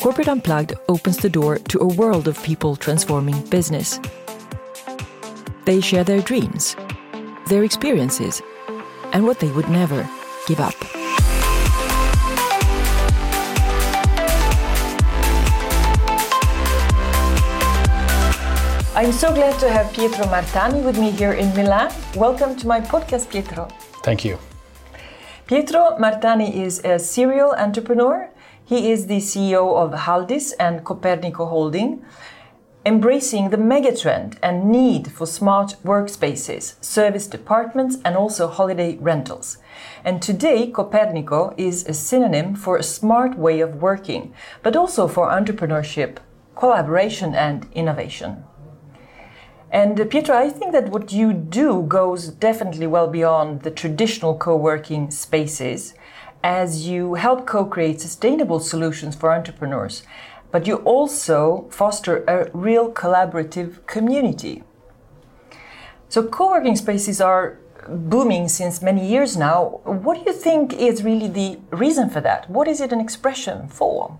Corporate Unplugged opens the door to a world of people transforming business. They share their dreams, their experiences, and what they would never give up. I'm so glad to have Pietro Martani with me here in Milan. Welcome to my podcast, Pietro. Thank you. Pietro Martani is a serial entrepreneur. He is the CEO of Halldis and Copernico Holding, embracing the megatrend and need for smart workspaces, service departments, and also holiday rentals. And today, Copernico is a synonym for a smart way of working, but also for entrepreneurship, collaboration, and innovation. And uh, Pietro, I think that what you do goes definitely well beyond the traditional co working spaces as you help co create sustainable solutions for entrepreneurs, but you also foster a real collaborative community. So, co working spaces are booming since many years now. What do you think is really the reason for that? What is it an expression for?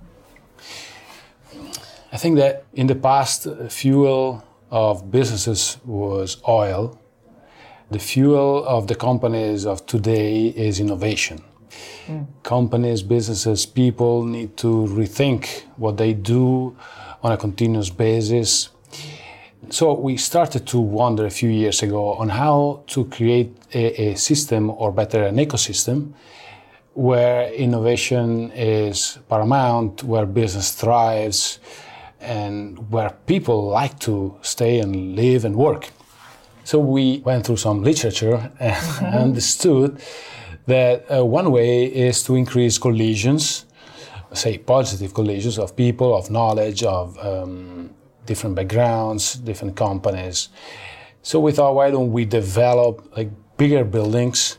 I think that in the past, fuel of businesses was oil. The fuel of the companies of today is innovation. Mm. Companies, businesses, people need to rethink what they do on a continuous basis. So we started to wonder a few years ago on how to create a, a system, or better, an ecosystem, where innovation is paramount, where business thrives, and where people like to stay and live and work. So we went through some literature and mm-hmm. understood that uh, one way is to increase collisions, say positive collisions of people, of knowledge, of um, different backgrounds, different companies. So we thought, why don't we develop like bigger buildings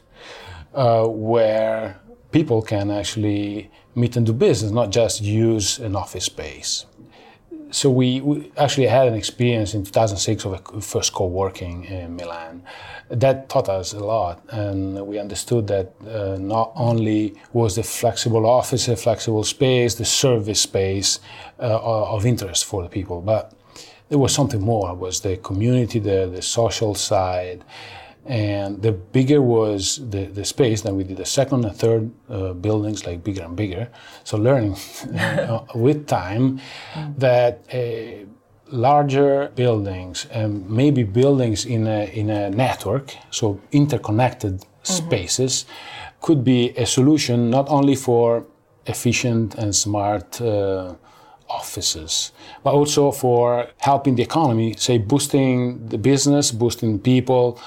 uh, where people can actually meet and do business, not just use an office space so we, we, actually had an experience in 2006 of a first co-working in Milan. That taught us a lot, and we understood that uh, not only was the flexible office, a flexible space, the service space uh, of interest for the people, but there was something more. It was the community, the, the social side, and the bigger was the, the space then we did the second and third uh, buildings like bigger and bigger so learning uh, with time that uh, larger buildings and maybe buildings in a, in a network so interconnected mm-hmm. spaces could be a solution not only for efficient and smart uh, offices, but also for helping the economy, say boosting the business, boosting people,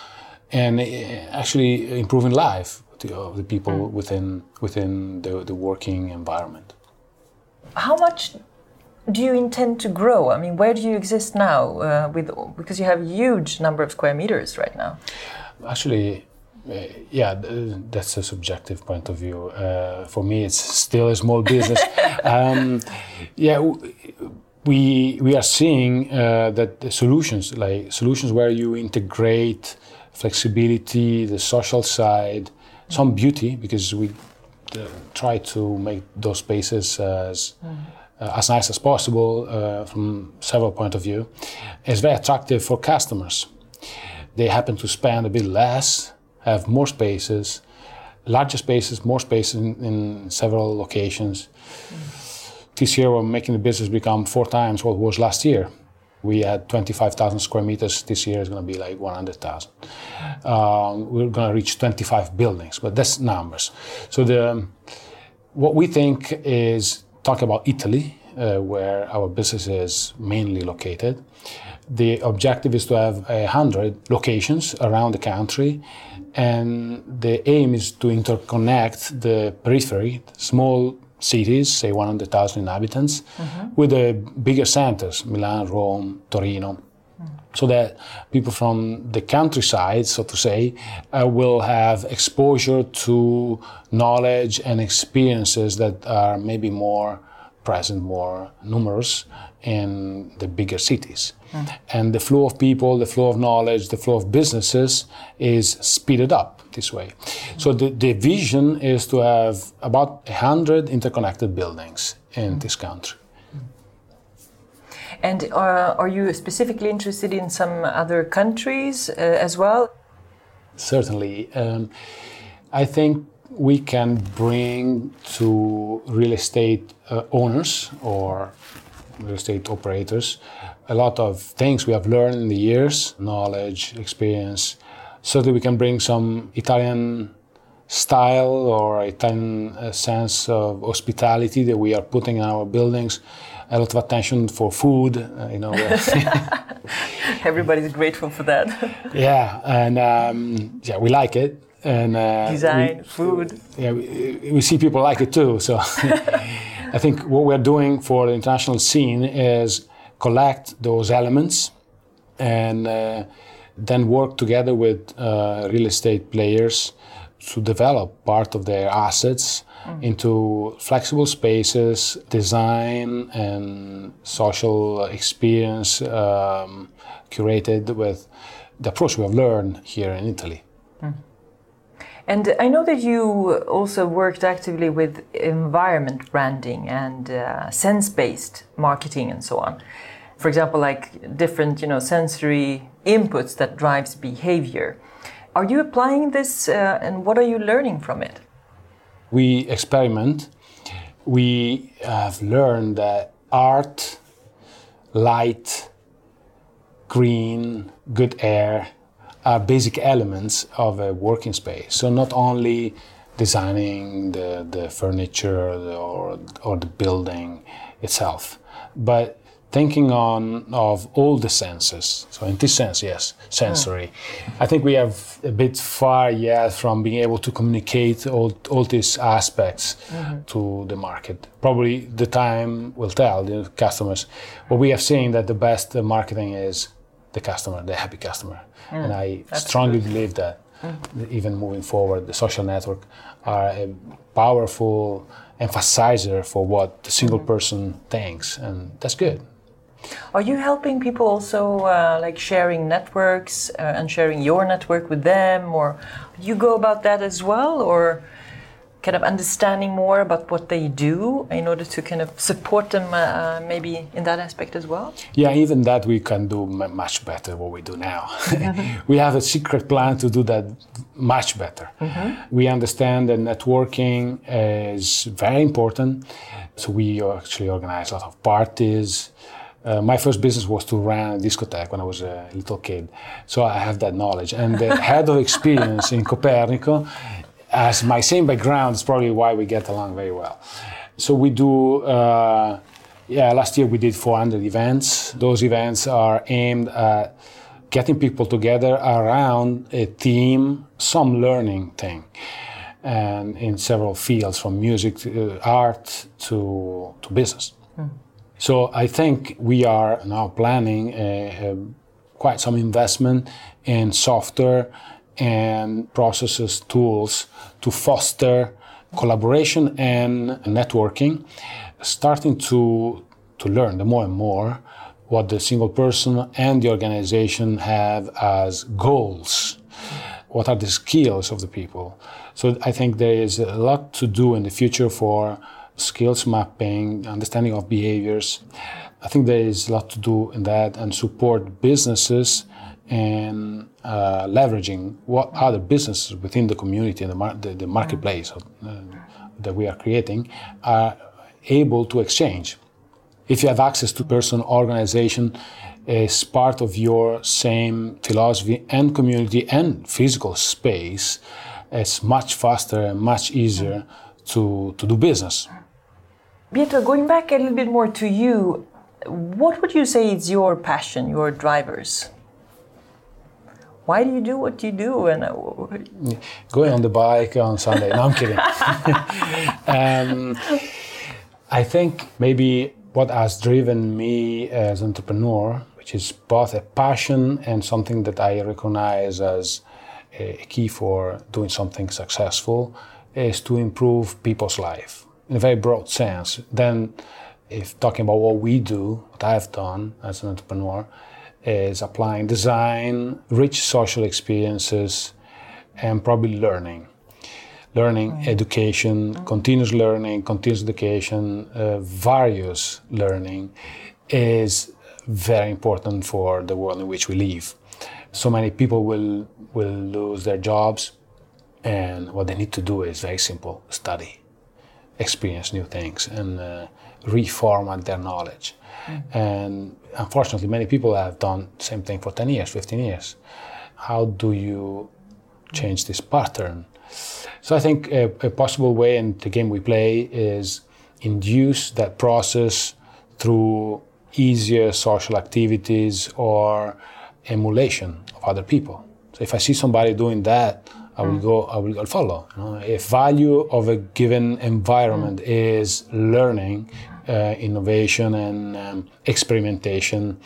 and eh, actually improving life of the people mm. within within the, the working environment. How much do you intend to grow? I mean, where do you exist now? Uh, with because you have a huge number of square meters right now. Actually, uh, yeah, that's a subjective point of view. Uh, for me, it's still a small business. um, yeah, we we are seeing uh, that the solutions like solutions where you integrate flexibility, the social side, some beauty because we uh, try to make those spaces as mm. uh, as nice as possible uh, from several point of view. It's very attractive for customers. They happen to spend a bit less, have more spaces, larger spaces, more spaces in, in several locations. Mm. This year, we're making the business become four times what it was last year. We had 25,000 square meters. This year is going to be like 100,000. Um, we're going to reach 25 buildings, but that's numbers. So the what we think is talk about Italy, uh, where our business is mainly located. The objective is to have hundred locations around the country, and the aim is to interconnect the periphery, small cities, say 100,000 inhabitants, mm-hmm. with the bigger centers, Milan, Rome, Torino. Mm. So that people from the countryside, so to say, uh, will have exposure to knowledge and experiences that are maybe more present, more numerous in the bigger cities. Mm. And the flow of people, the flow of knowledge, the flow of businesses is speeded up this way. So the, the vision is to have about 100 interconnected buildings in this country. And uh, are you specifically interested in some other countries uh, as well? Certainly. Um, I think we can bring to real estate uh, owners or real estate operators a lot of things we have learned in the years knowledge, experience. Certainly, we can bring some Italian style or Italian uh, sense of hospitality that we are putting in our buildings. A lot of attention for food, uh, you know. Everybody's grateful for that. yeah, and um, yeah, we like it and uh, design, we, food. Yeah, we, we, see people like it too. So I think what we're doing for the international scene is collect those elements and uh, then work together with uh, real estate players to develop part of their assets mm. into flexible spaces, design and social experience um, curated with the approach we have learned here in Italy. Mm. And I know that you also worked actively with environment branding and uh, sense-based marketing and so on. For example, like different, you know, sensory inputs that drives behavior. Are you applying this, uh, and what are you learning from it? We experiment. We have learned that art, light, green, good air, are basic elements of a working space. So not only designing the, the furniture or, or the building itself, but thinking on of all the senses. So in this sense, yes, sensory. Mm. I think we have a bit far yet from being able to communicate all, all these aspects mm-hmm. to the market. Probably the time will tell the customers. But we have seen that the best marketing is the customer, the happy customer. Mm, and I strongly good. believe that mm. even moving forward, the social network are a powerful emphasizer for what the single mm. person thinks, and that's good. Are you helping people also, uh, like sharing networks uh, and sharing your network with them, or you go about that as well, or? kind of understanding more about what they do in order to kind of support them uh, uh maybe in that aspect as well? Yeah, even that we can do much better what we do now. we have a secret plan to do that much better. Mm-hmm. We understand that networking is very important. So we actually organize a lot of parties. Uh, my first business was to run a discotheque when I was a little kid. So I have that knowledge. And the head of experience in Copernico has my same background It's probably why we get along very well. So we do, uh, yeah, last year we did 400 events. Those events are aimed at getting people together around a theme, some learning thing, and in several fields from music to uh, art to, to business. Mm. So I think we are now planning a, a, quite some investment in software and processes, tools to foster collaboration and networking, starting to, to learn the more and more what the single person and the organization have as goals. What are the skills of the people? So I think there is a lot to do in the future for skills mapping, understanding of behaviors. I think there is a lot to do in that and support businesses and uh, leveraging what other businesses within the community and the, mar- the, the marketplace uh, that we are creating are able to exchange. If you have access to person, organization, as part of your same philosophy and community and physical space, it's much faster and much easier to, to do business. Pietro, going back a little bit more to you, what would you say is your passion, your drivers? why do you do what you do? And uh, going on the bike on Sunday. No, I'm kidding. um, I think maybe what has driven me as entrepreneur, which is both a passion and something that I recognize as a key for doing something successful, is to improve people's life in a very broad sense. Then, if talking about what we do, what I've done as an entrepreneur, is applying design, rich social experiences and probably learning. Learning, education, continuous learning, continuous education, uh, various learning is very important for the world in which we live. So many people will will lose their jobs, and what they need to do is very simple: study, experience new things, and uh, reformat their knowledge. And unfortunately, many people have done the same thing for 10 years, 15 years. How do you change this pattern? So I think a, a possible way in the game we play is induce that process through easier social activities or emulation of other people. So if I see somebody doing that, I will go. I will I'll follow. You know? If value of a given environment is learning, uh, innovation, and um, experimentation,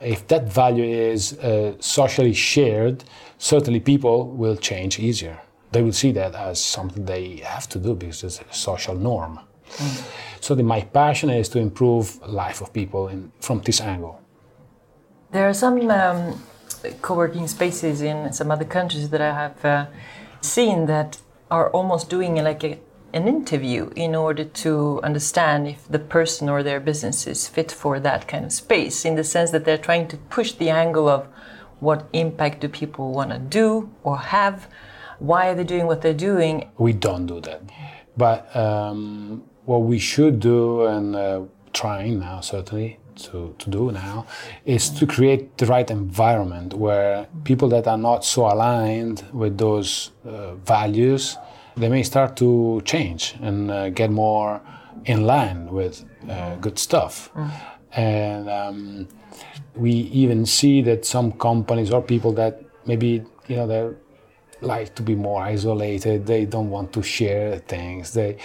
if that value is uh, socially shared, certainly people will change easier. They will see that as something they have to do because it's a social norm. Mm. So the, my passion is to improve life of people in, from this angle. There are some um, co-working spaces in some other countries that I have uh, seen that are almost doing like a, an interview in order to understand if the person or their business is fit for that kind of space in the sense that they're trying to push the angle of what impact do people want to do or have why are they doing what they're doing? We don't do that. But um, what we should do and uh, trying now certainly to, to do now is to create the right environment where people that are not so aligned with those uh, values they may start to change and uh, get more in line with uh, good stuff mm. and um, we even see that some companies or people that maybe you know they like to be more isolated they don't want to share things they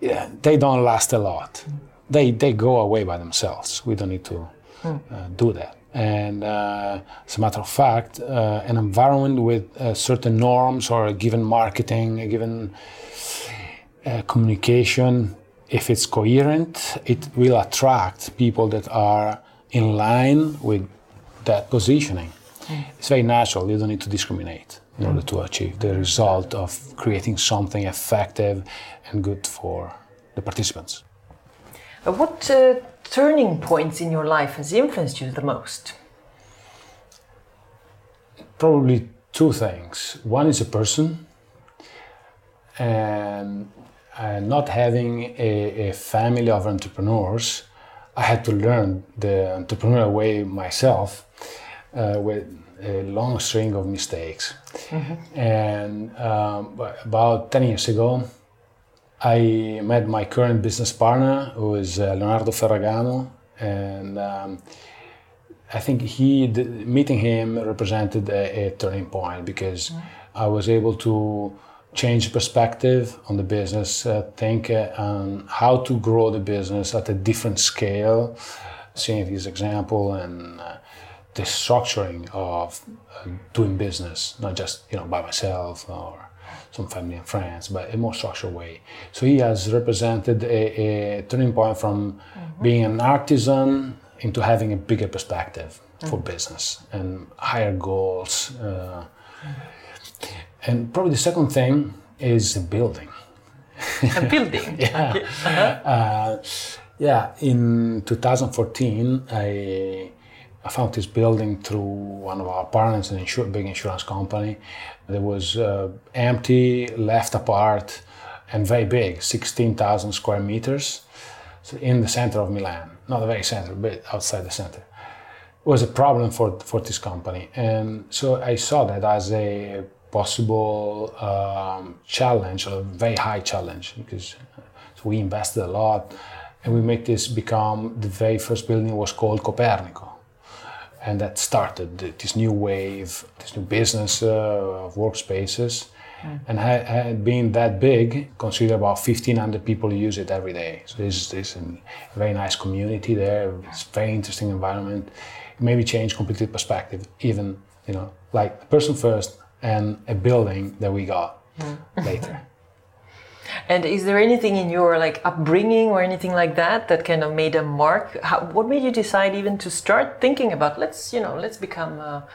yeah, they don't last a lot they, they go away by themselves. We don't need to uh, do that. And uh, as a matter of fact, uh, an environment with uh, certain norms or a given marketing, a given uh, communication, if it's coherent, it will attract people that are in line with that positioning. Mm. It's very natural, you don't need to discriminate in order to achieve the result of creating something effective and good for the participants. Uh, what uh, turning points in your life has influenced you the most? Probably two things. One is a person, and uh, not having a, a, family of entrepreneurs, I had to learn the entrepreneurial way myself uh, with a long string of mistakes. Mm-hmm. And um, about 10 years ago, I met my current business partner, who is uh, Leonardo Ferragamo, and um, I think he meeting him represented a, a turning point because mm. I was able to change perspective on the business, uh, think uh, on how to grow the business at a different scale, seeing his example and uh, the structuring of uh, doing business, not just you know by myself or some family and friends, but a more structured way. So he has represented a, a turning point from mm-hmm. being an artisan into having a bigger perspective mm-hmm. for business and higher goals. Uh, and probably the second thing is a building. A building. yeah. Uh-huh. Uh, yeah. In 2014, I I found this building through one of our partners, an insur- big insurance company. It was uh, empty, left apart, and very big 16,000 square meters so in the center of Milan. Not the very center, but outside the center. It was a problem for, for this company. And so I saw that as a possible um, challenge, a very high challenge, because we invested a lot and we made this become the very first building was called Copernico and that started this new wave, this new business uh, of workspaces. Mm. And had, had been that big, consider about 1,500 people use it every day. So this is this a very nice community there. It's very interesting environment. Maybe change completely perspective, even you know, like person first and a building that we got mm. later. And is there anything in your like upbringing or anything like that that kind of made a mark? How, what made you decide even to start thinking about let's you know let's become a,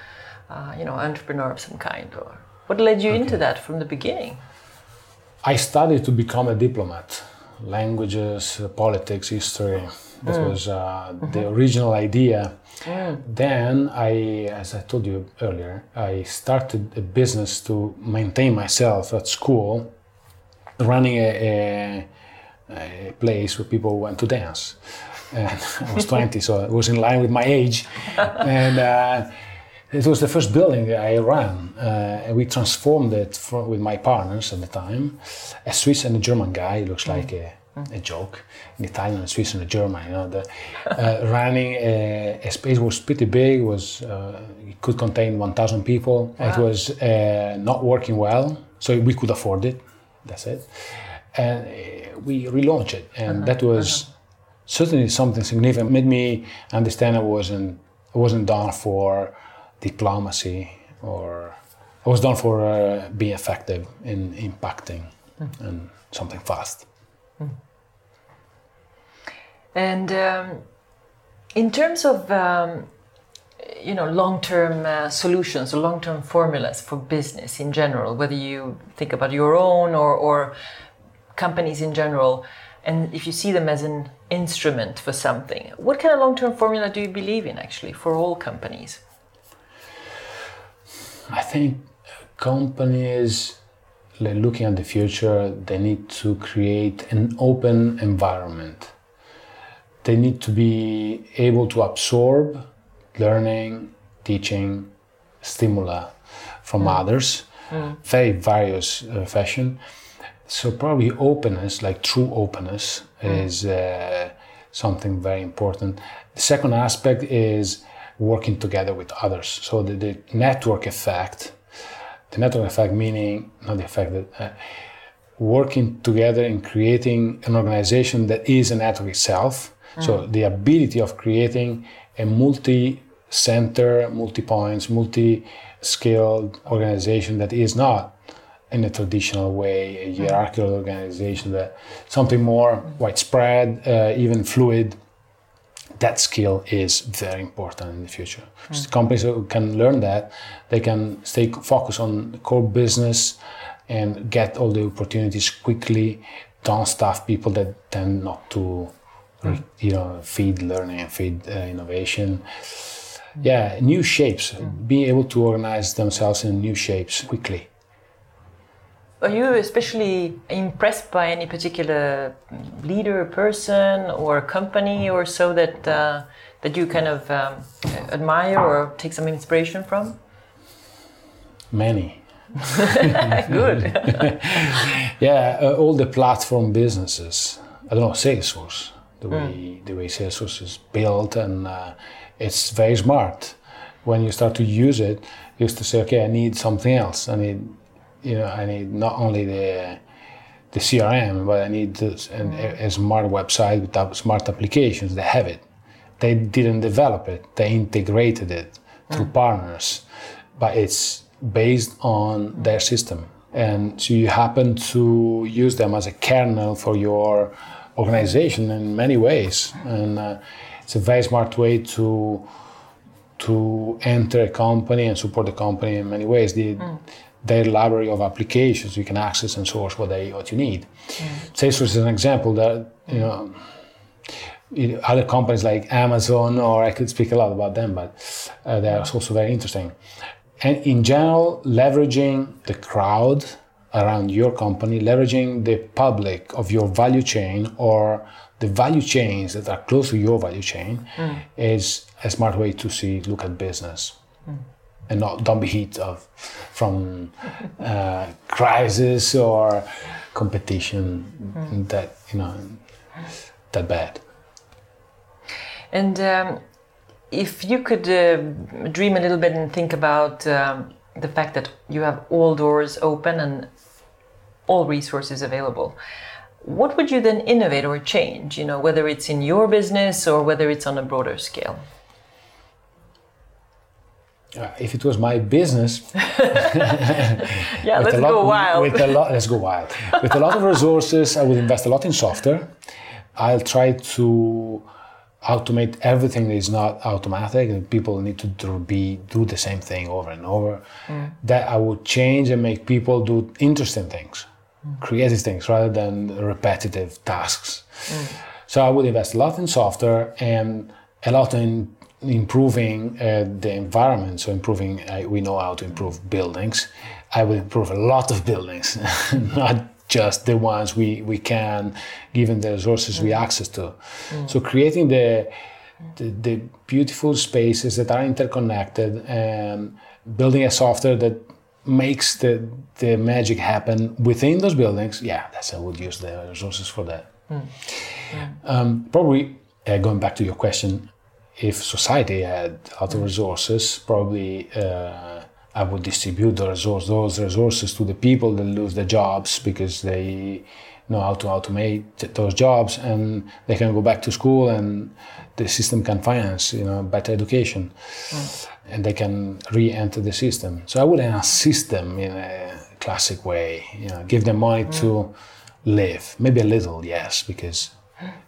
you know entrepreneur of some kind or? What led you okay. into that from the beginning? I studied to become a diplomat, languages, politics, history. That mm. was uh, mm-hmm. the original idea. Mm. Then I, as I told you earlier, I started a business to maintain myself at school, running a, a, a place where people went to dance. And I was 20, so it was in line with my age. And uh, it was the first building I ran, uh, and we transformed it with my partners at the time. A Swiss and a German guy, it looks like a, a joke. An Italian, a Swiss, and a German. You know, the, uh, running a, a, space was pretty big. Was uh, it could contain 1,000 people. Wow. It was uh, not working well, so we could afford it. That's it. And uh, we relaunched it, and uh-huh. that was uh-huh. certainly something significant. It made me understand I wasn't I wasn't done for diplomacy or it was done for uh, being effective in impacting mm. and something fast. Mm. And um, in terms of um, you know long-term uh, solutions or long-term formulas for business in general, whether you think about your own or, or companies in general, and if you see them as an instrument for something, what kind of long-term formula do you believe in actually for all companies? I think companies like looking at the future, they need to create an open environment. They need to be able to absorb learning, teaching, stimuli from mm. others, mm. very various uh, fashion. So probably openness, like true openness, mm. is uh, something very important. The second aspect is working together with others. So the, the network effect, the network effect meaning not the effect that uh, working together in creating an organization that is a network itself. So the ability of creating a multi-center, multi-points, multi-skilled organization that is not in a traditional way, a mm. hierarchical organization, that something more widespread, uh, even fluid, that skill is very important in the future. Mm. Companies who can learn that, they can stay focused on core business and get all the opportunities quickly. Don't staff people that tend not to, mm. you know, feed learning and feed uh, innovation. Yeah, new shapes. Being able to organize themselves in new shapes quickly. Are you especially impressed by any particular leader, person, or company, or so that uh, that you kind of um, admire or take some inspiration from? Many. Good. yeah, uh, all the platform businesses. I don't know Salesforce. The way mm. the way Salesforce is built, and uh, it's very smart. When you start to use it, you used to say, okay, I need something else. I need you know, I need not only the the CRM, but I need this, and a, a smart website with smart applications. They have it. They didn't develop it. They integrated it through mm. partners, but it's based on their system. And so you happen to use them as a kernel for your organization in many ways. And uh, it's a very smart way to to enter a company and support the company in many ways. The, mm their library of applications you can access and source what they what you need. Mm. Salesforce is an example that you know other companies like Amazon or I could speak a lot about them, but uh, they're also very interesting. And in general, leveraging the crowd around your company, leveraging the public of your value chain or the value chains that are close to your value chain mm. is a smart way to see look at business. Mm and not don't be hit of from uh, crisis or competition mm. that you know that bad. And um, if you could uh, dream a little bit and think about um, the fact that you have all doors open and all resources available, what would you then innovate or change? You know, whether it's in your business or whether it's on a broader scale uh, if it was my business, yeah, let's lot, go wild. With a lot, let's go wild. with a lot of resources, I would invest a lot in software. I'll try to automate everything that is not automatic and people need to do, be do the same thing over and over mm. that i would change and make people do interesting things. Creative things rather than repetitive tasks mm. so i would invest a lot in software and a lot in improving uh, the environment so improving uh, we know how to improve buildings i would improve a lot of buildings not just the ones we, we can, given the resources we access to. Mm. So creating the, the, the beautiful spaces that are interconnected and building a software that makes the the magic happen within those buildings. Yeah, that's I would use the resources for that. Mm. Yeah. Um, probably uh, going back to your question, if society had a lot of resources, probably. Uh, I would distribute the resource, those resources to the people that lose their jobs because they know how to automate those jobs and they can go back to school and the system can finance you know better education mm. and they can re-enter the system so i wouldn't assist them in a classic way you know give them money mm. to live maybe a little yes because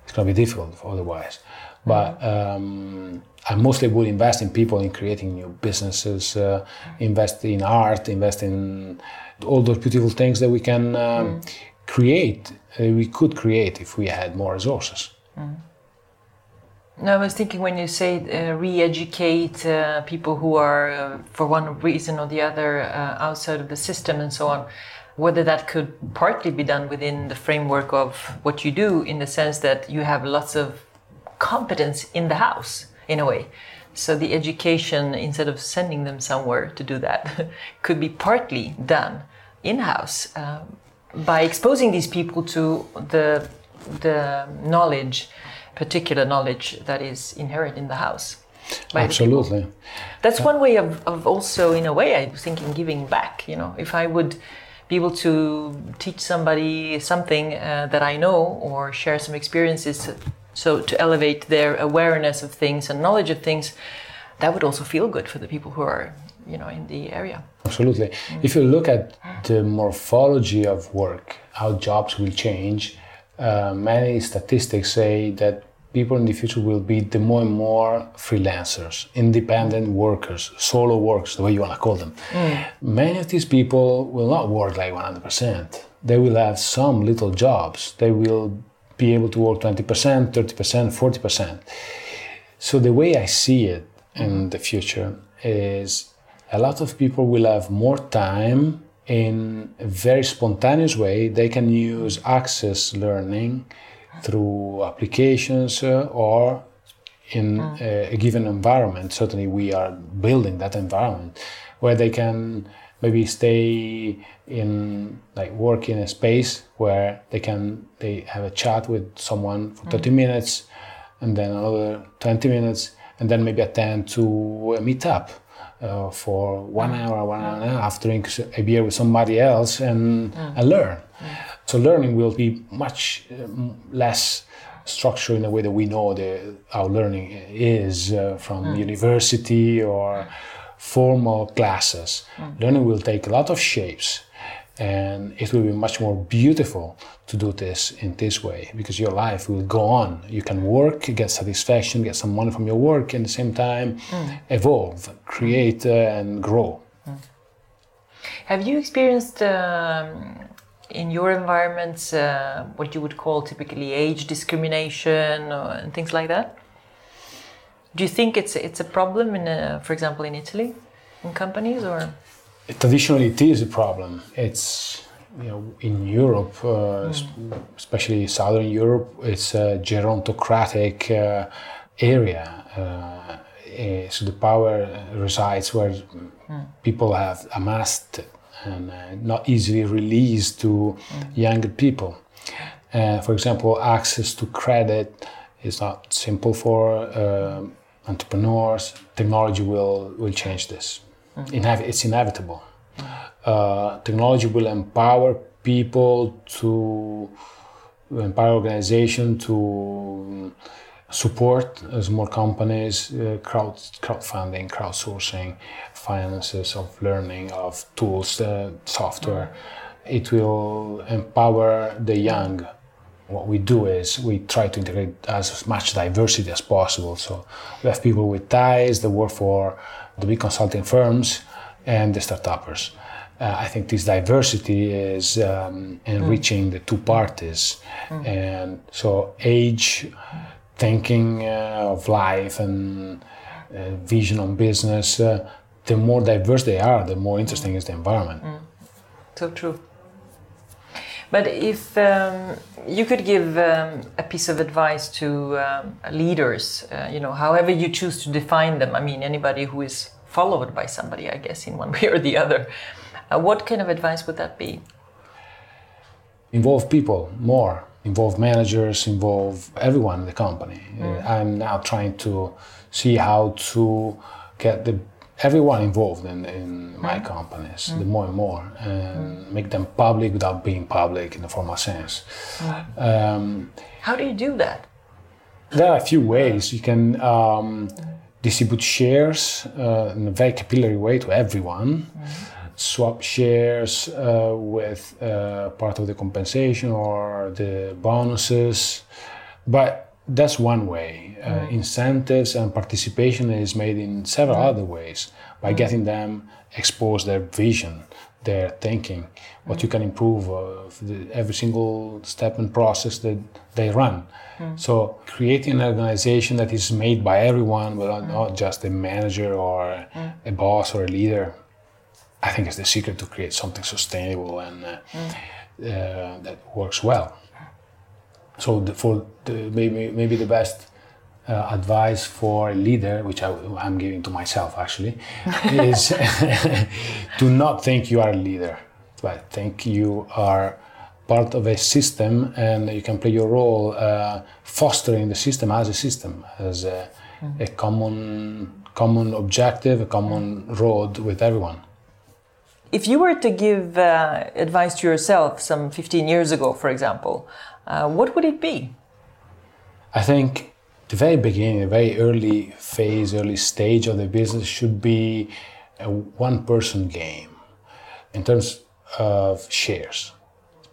it's going to be difficult otherwise but um, I mostly would invest in people, in creating new businesses, uh, invest in art, invest in all those beautiful things that we can um, mm. Create. Uh, we could create if we had more resources. Mm. No, I was thinking when you say uh, re-educate uh, people who are, uh, for one reason or the other, uh, outside of the system and so on, whether that could partly be done within the framework of what you do, in the sense that you have lots of competence in the house in a way. So the education, instead of sending them somewhere to do that, could be partly done in house um, by exposing these people to the the knowledge, particular knowledge that is inherent in the house. Absolutely. The That's one way of, of also, in a way, I was thinking giving back. You know, if I would be able to teach somebody something uh, that I know or share some experiences so to elevate their awareness of things and knowledge of things, that would also feel good for the people who are, you know, in the area. Absolutely. If you look at the morphology of work, how jobs will change, uh, many statistics say that people in the future will be the more and more freelancers, independent workers, solo workers, the way you want to call them. Mm. Many of these people will not work like 100%. They will have some little jobs. They will be able to work 20%, 30%, 40%. So the way I see it in the future is a lot of people will have more time in a very spontaneous way. They can use access learning through applications uh, or in mm. a, a given environment. Certainly, we are building that environment where they can maybe stay in like work in a space where they can they have a chat with someone for 30 mm. minutes and then another 20 minutes and then maybe attend to a meetup uh, for one mm. hour one hour and a half drink a beer with somebody else and, mm. and learn mm. so learning will be much um, less structured in the way that we know the, our learning is uh, from mm. university or formal classes. Learning will take a lot of shapes and it will be much more beautiful to do this in this way because your life will go on. You can work, get satisfaction, get some money from your work, and at the same time mm. evolve, create, uh, and grow. Mm. Have you experienced um, in your environments uh, what you would call typically age discrimination or, and things like that? Do you think it's it's a problem in, uh, for example, in Italy, in companies, or? Traditionally, it is a problem. It's you know in Europe, uh, mm. especially Southern Europe, it's a gerontocratic uh, area. Uh, eh, so the power resides where mm. people have amassed and uh, not easily released to mm. younger people. Uh, for example, access to credit is not simple for entrepreneurs, technology will, will change this. Mm-hmm. It's inevitable. Uh, technology will empower people to empower organization to support small companies, uh, crowd crowdfunding, crowdsourcing, finances of learning, of tools, uh, software. Mm-hmm. It will empower the young what we do is we try to integrate as much diversity as possible. So we have people with ties that work for the big consulting firms and the startuppers. Uh, I think this diversity is um, enriching mm. the two parties, mm. and so age, thinking uh, of life, and uh, vision on business. Uh, the more diverse they are, the more interesting is the environment. Mm. So true. But if um, you could give um, a piece of advice to um, leaders, uh, you know, however you choose to define them, I mean, anybody who is followed by somebody, I guess, in one way or the other, uh, what kind of advice would that be? Involve people more, involve managers, involve everyone in the company. Mm. I'm now trying to see how to get the everyone involved in, in my mm. companies, mm. the more and more, and mm. make them public without being public in the formal sense. Mm. Um, How do you do that? There are a few ways. You can um, distribute shares uh, in a very capillary way to everyone, mm. swap shares uh, with uh, part of the compensation or the bonuses. But that's one way. Uh. Incentives and participation is made in several other ways by getting them expose their vision, their thinking, what you can improve of the, every single step and process that they run. So creating an organization that is made by everyone, but not just a manager or a boss or a leader, I think is the secret to create something sustainable and uh, uh, that works well so the, for the, maybe maybe the best uh, advice for a leader, which I, am giving to myself actually, is to not think you are a leader, but think you are part of a system and you can play your role uh, fostering the system as a system, as a, mm-hmm. a common common objective, a common road with everyone. If you were to give uh, advice to yourself some 15 years ago, for example, uh, what would it be? I think the very beginning, the very early phase, early stage of the business should be a one person game in terms of shares.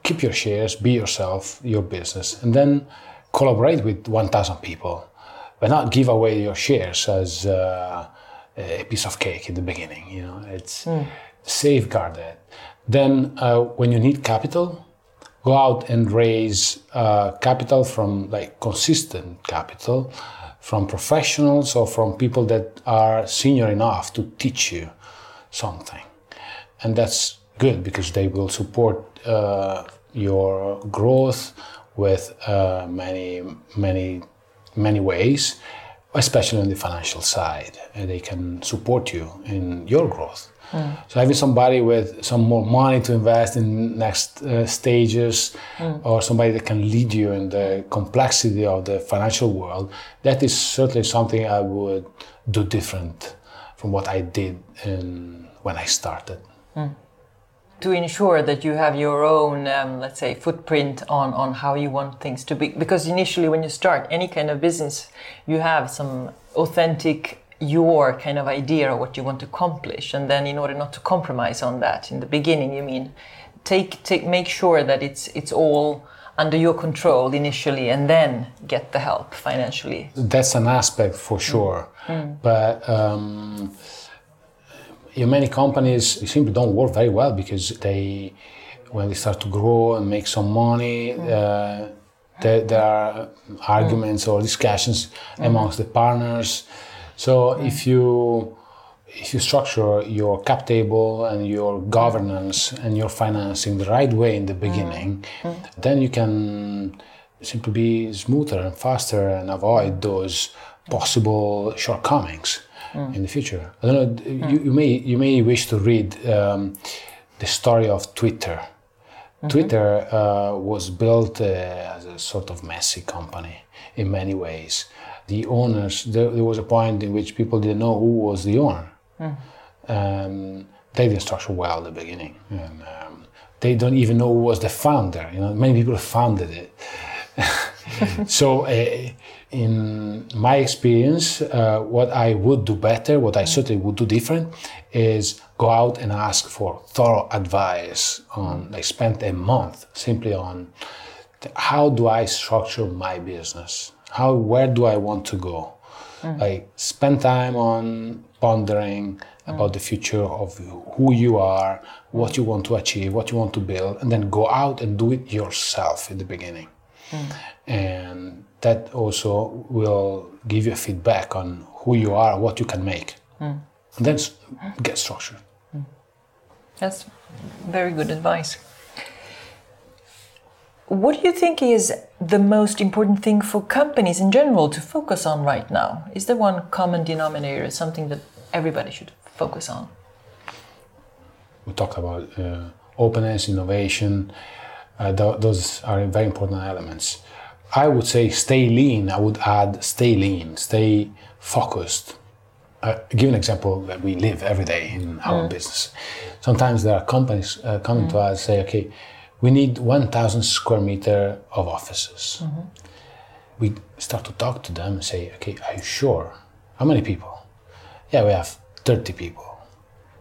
Keep your shares, be yourself, your business, and then collaborate with 1,000 people, but not give away your shares as uh, a piece of cake in the beginning. You know, it's mm. safeguard it. Then, uh, when you need capital, go out and raise uh, capital from like consistent capital from professionals or from people that are senior enough to teach you something. And that's good because they will support uh, your growth with uh, many many many ways especially on the financial side and they can support you in your growth Mm. So having somebody with some more money to invest in next uh, stages, mm. or somebody that can lead you in the complexity of the financial world, that is certainly something I would do different from what I did in, when I started. Mm. To ensure that you have your own, um, let's say, footprint on, on how you want things to be. Because initially, when you start any kind of business, you have some authentic your kind of idea of what you want to accomplish and then in order not to compromise on that in the beginning you mean take take make sure that it's it's all under your control initially and then get the help financially that's an aspect for sure mm. but um, in many companies simply don't work very well because they when they start to grow and make some money mm. uh, there, there, are arguments mm. or discussions mm. amongst the partners so mm. if you if you structure your cap table and your governance and your financing the right way in the beginning, mm. Mm. then you can simply be smoother and faster and avoid those possible shortcomings mm. in the future. I don't know. Mm. You, you, may you may wish to read um, the story of Twitter. Mm-hmm. Twitter uh, was built uh, as a sort of messy company in many ways the owners, there, there, was a point in which people didn't know who was the owner. Mm. Um, they didn't structure well at the beginning. And, um, they don't even know who was the founder. You know, many people founded it. so, uh, in my experience, uh, what I would do better, what I certainly would do different, is go out and ask for thorough advice on. I spent a month simply on how do I structure my business? How where do I want to go? Mm. Like spend time on pondering mm. about the future of who you are, what you want to achieve, what you want to build, and then go out and do it yourself in the beginning. Mm. And that also will give you feedback on who you are, what you can make. And then get structured. That's very good advice. What do you think is the most important thing for companies in general to focus on right now? Is there one common denominator, something that everybody should focus on? we talk about uh, openness, innovation. Uh, th- those are very important elements. I would say stay lean. I would add stay lean, stay focused. Uh, give an example that we live every day in our business. Sometimes there are companies uh, coming to us say, "Okay, we need 1,000 square meter of offices." We start to talk to them and say, "Okay, are you sure? How many people?" Yeah, we have 30 people.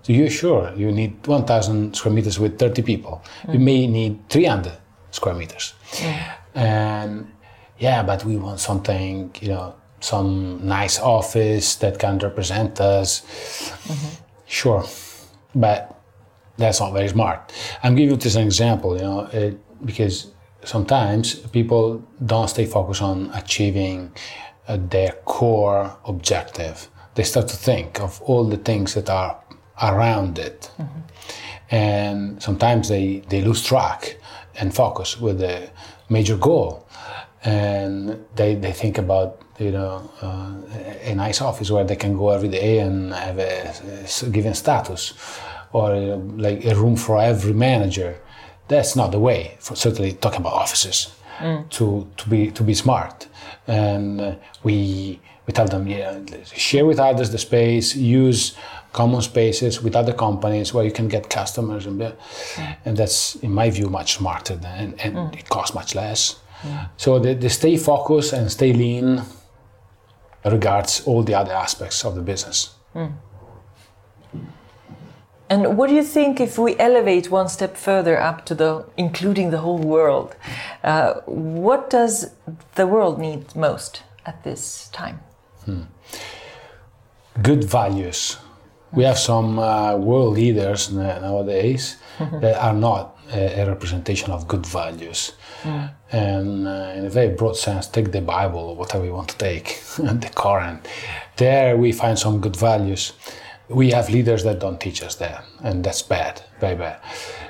So you're sure you need 1,000 square meters with 30 people. You may need 300 square meters. And yeah, but we want something, you know, some nice office that can represent us. Sure, but that's not very smart. I'm giving you this an example, you know, uh, because sometimes people don't stay focused on achieving uh, their core objective. They start to think of all the things that are around it. And sometimes they, they lose track and focus with the major goal. And they, they think about you know uh, a nice office where they can go every day and have a given status, or uh, like a room for every manager. That's not the way. For certainly talking about offices to to be to be smart, and uh, we we tell them yeah share with others the space, use common spaces with other companies where you can get customers and be- and that's in my view much smarter than, and, and it costs much less. So the, the stay focused and stay lean regards all the other aspects of the business. And what do you think if we elevate one step further up to the including the whole world? Uh, what does the world need most at this time? Good values. We have some uh, world leaders nowadays that are not a, a representation of good values. And uh, in a very broad sense, take the Bible or whatever you want to take, the Quran. There we find some good values. We have leaders that don't teach us that, and that's bad, very bad.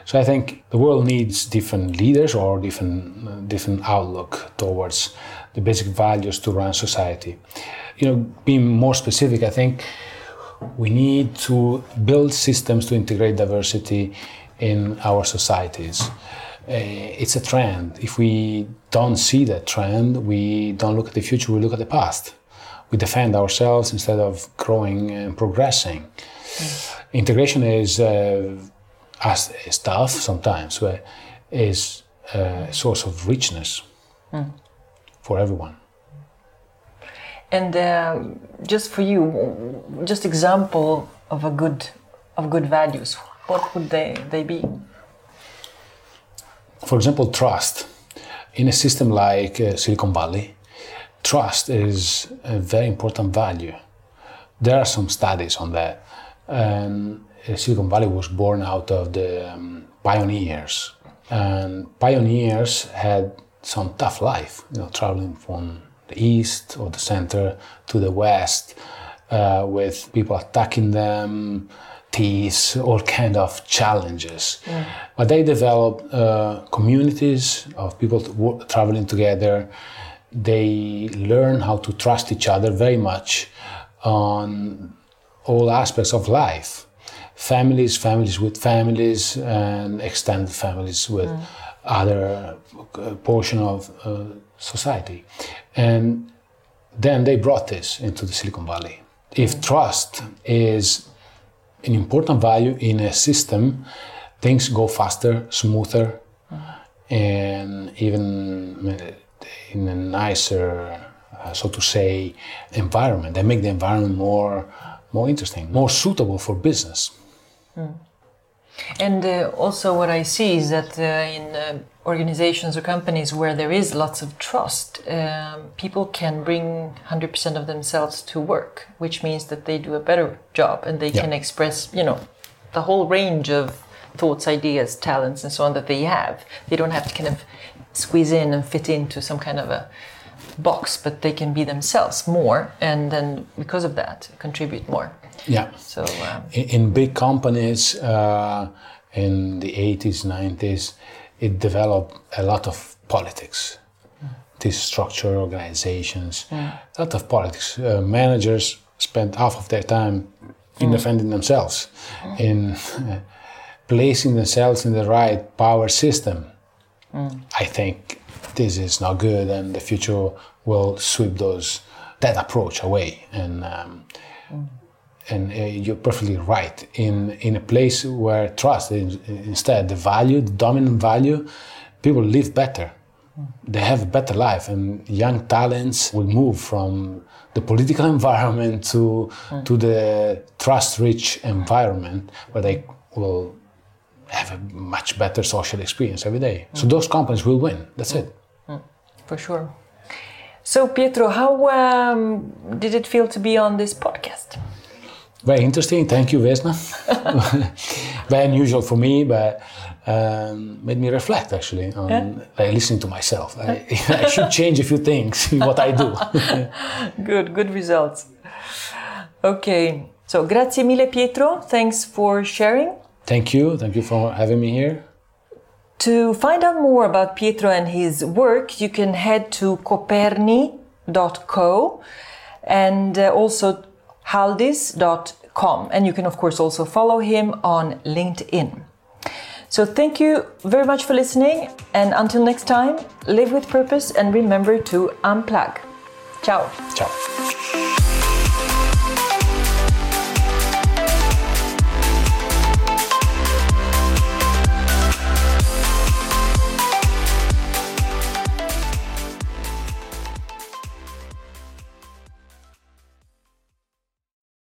So I think the world needs different leaders or different uh, different outlook towards the basic values to run society. You know, being more specific, I think we need to build systems to integrate diversity in our societies. Uh, it's a trend. If we don't see that trend, we don't look at the future, we look at the past. We defend ourselves instead of growing and progressing. Integration is, uh, as is tough sometimes, but is a source of richness for everyone. And um just for you, just example of a good of good values. What would they they be? for example, trust. In a system like uh, Silicon Valley, trust is a very important value. There are some studies on that. And uh, Silicon Valley was born out of the um, pioneers. And pioneers had some tough life, you know, traveling from the east or the center to the west, uh, with people attacking them, all kind of challenges. But they develop uh, communities of people to traveling together. They learn how to trust each other very much on all aspects of life. Families, families with families, and extended families with other uh, portion of uh, society. And then they brought this into the Silicon Valley. If trust is an important value in a system, things go faster, smoother, and even uh, in a nicer, uh, so to say, environment. They make the environment more, more interesting, more suitable for business. And uh, also, what I see is that uh, in uh, organizations or companies where there is lots of trust, um, people can bring 100% of themselves to work, which means that they do a better job and they Yeah. can express, you know, the whole range of thoughts, ideas, talents, and so on that they have. They don't have to kind of squeeze in and fit into some kind of a box, but they can be themselves more, and then because of that, contribute more. Yeah. So. Um, In, in big companies uh, in the 80s, 90s, it developed a lot of politics. These structure organizations, a lot of politics. Uh, managers spent half of their time in defending themselves, in placing themselves in the right power system. I think this is not good, and the future will sweep those that approach away. And um, and uh, you're perfectly right. In in a place where trust is instead the value, the dominant value, people live better. They have a better life, and young talents will move from the political environment to to the trust-rich environment where they will have a much better social experience every day. So those companies will win. That's it. For sure. So, Pietro, how um, did it feel to be on this podcast? Very interesting. Thank you, Vesna. Very unusual for me, but um, made me reflect actually on like, listening to myself. I, I should change a few things in what I do. Good, good results. Okay, so grazie mille, Pietro. Thanks for sharing. Thank you. Thank you for having me here. To find out more about Pietro and his work, you can head to coperni.co and uh, also halldis.com. And you can, of course, also follow him on LinkedIn. So, thank you very much for listening. And until next time, live with purpose and remember to unplug. Ciao. Ciao.